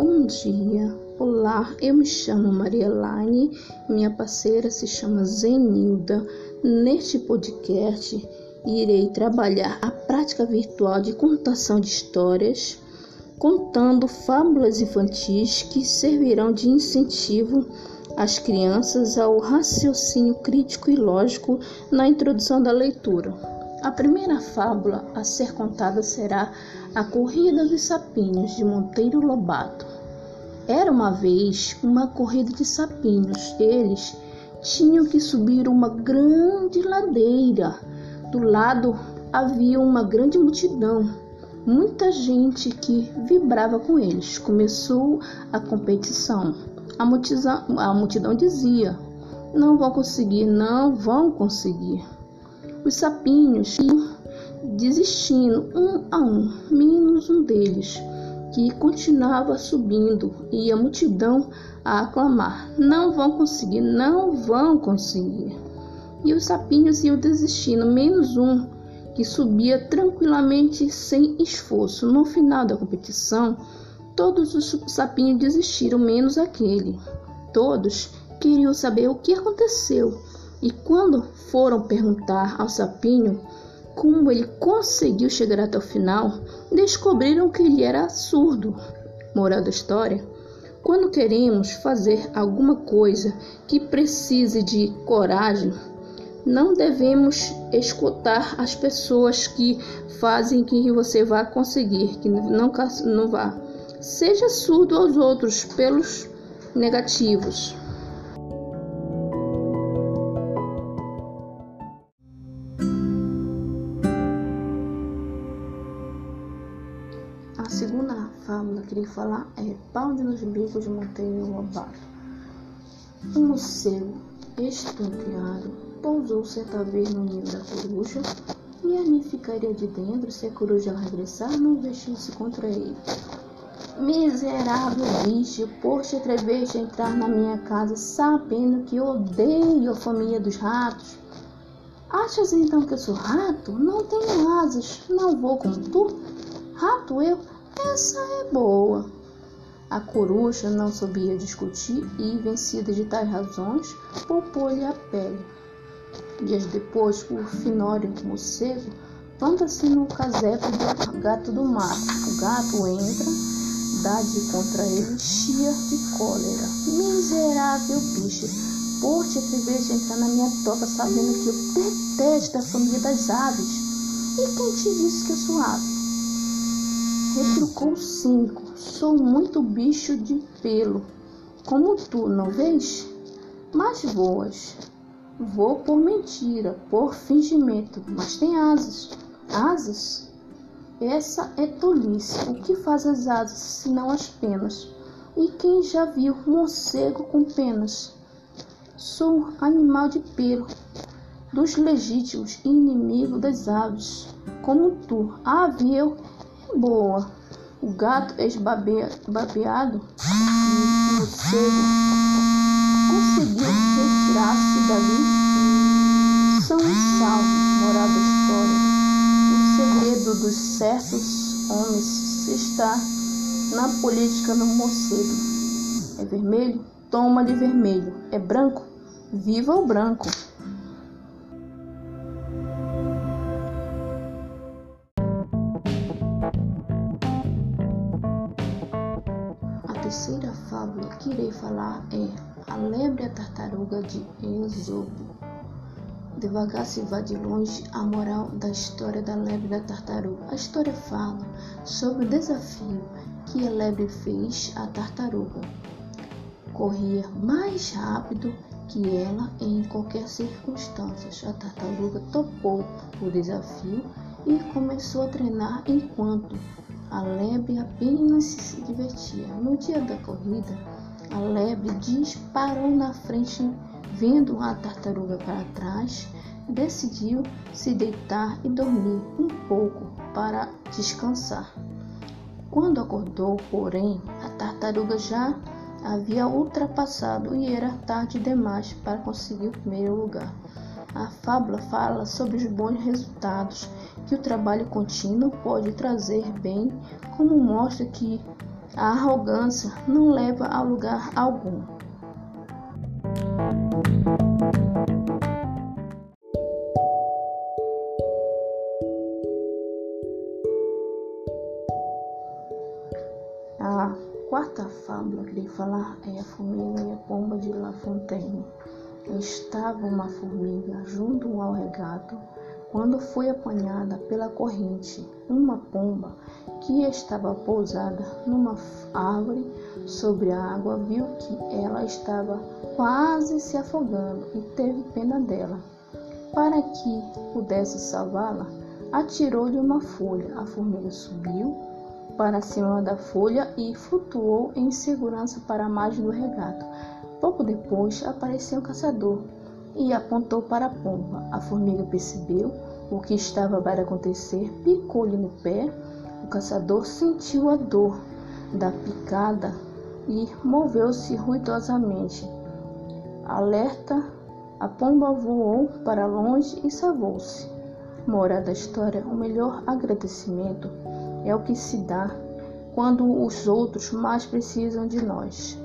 Bom dia, olá, eu me chamo Maria Elaine, minha parceira se chama Zenilda. Neste podcast, irei trabalhar a prática virtual de contação de histórias, contando fábulas infantis que servirão de incentivo às crianças ao raciocínio crítico e lógico na introdução da leitura. A primeira fábula a ser contada será A Corrida dos Sapinhos, de Monteiro Lobato. Era uma vez uma corrida de sapinhos. Eles tinham que subir uma grande ladeira. Do lado havia uma grande multidão, muita gente que vibrava com eles. Começou a competição. A multidão, a multidão dizia: Não vão conseguir, não vão conseguir. Os sapinhos iam desistindo um a um, menos um deles, que continuava subindo e a multidão a aclamar: Não vão conseguir, não vão conseguir. E os sapinhos iam desistindo, menos um, que subia tranquilamente sem esforço. No final da competição, todos os sapinhos desistiram, menos aquele. Todos queriam saber o que aconteceu e quando foram perguntar ao sapinho como ele conseguiu chegar até o final, descobriram que ele era surdo. Moral da história: quando queremos fazer alguma coisa que precise de coragem, não devemos escutar as pessoas que fazem que você vá conseguir, que não, não vá. Seja surdo aos outros pelos negativos. A segunda fábula que queria falar é Pau de nos bicos de Monteiro Lobato. Um morcego estonteado pousou certa vez no ninho da coruja e ali ficaria de dentro se a coruja regressar não investisse contra ele. Miserável bicho, por te atreveste a entrar na minha casa sabendo que odeio a família dos ratos? Achas então que eu sou rato? Não tenho asas, não vou como tu? Rato eu? Essa é boa. A coruja não sabia discutir e, vencida de tais razões, poupou-lhe a pele. Dias depois, o finório morcego planta-se no casebre do gato do mato. O gato entra, dá-de contra ele, cheia de cólera. Miserável bicho, por te atrever a entrar na minha toca sabendo que eu detesto a família das aves. E quem te disse que eu sou ave? Retrucou cinco. Sou muito bicho de pelo, como tu, não vês? Mas voas. Vou por mentira, por fingimento, mas tem asas. Asas? Essa é tolice. O que faz as asas, senão as penas? E quem já viu morcego com penas? Sou animal de pelo, dos legítimos inimigos das aves, como tu. Ave eu boa. O gato esbabeado e o morcego conseguiu retirar-se dali são um salvo, moral da história. O segredo dos certos homens está na política do morcego. É vermelho? Toma-lhe vermelho. É branco? Viva o branco! Terceira fábula que irei falar é A Lebre e a Tartaruga de Esopo. Devagar se vai de longe a moral da história da lebre e da tartaruga. A história fala sobre o desafio que a lebre fez à tartaruga. Corria mais rápido que ela em qualquer circunstância. A tartaruga topou o desafio e começou a treinar enquanto a lebre apenas se divertia. No dia da corrida, a lebre disparou na frente, vendo a tartaruga para trás, decidiu se deitar e dormir um pouco para descansar. Quando acordou, porém, a tartaruga já havia ultrapassado e era tarde demais para conseguir o primeiro lugar. A fábula fala sobre os bons resultados que o trabalho contínuo pode trazer bem, como mostra que A arrogância não leva a lugar algum. A quarta fábula que irei falar é a formiga e a pomba de La Fontaine. Estava uma formiga junto ao regato quando foi apanhada pela corrente. Uma pomba que estava pousada numa árvore sobre a água viu que ela estava quase se afogando e teve pena dela. Para que pudesse salvá-la, atirou-lhe uma folha. A formiga subiu para cima da folha e flutuou em segurança para a margem do regato. Pouco depois apareceu um caçador e apontou para a pomba. A formiga percebeu o que estava para acontecer, picou-lhe no pé. O caçador sentiu a dor da picada e moveu-se ruidosamente. Alerta, a pomba voou para longe e salvou-se. Moral da história: o melhor agradecimento é o que se dá quando os outros mais precisam de nós.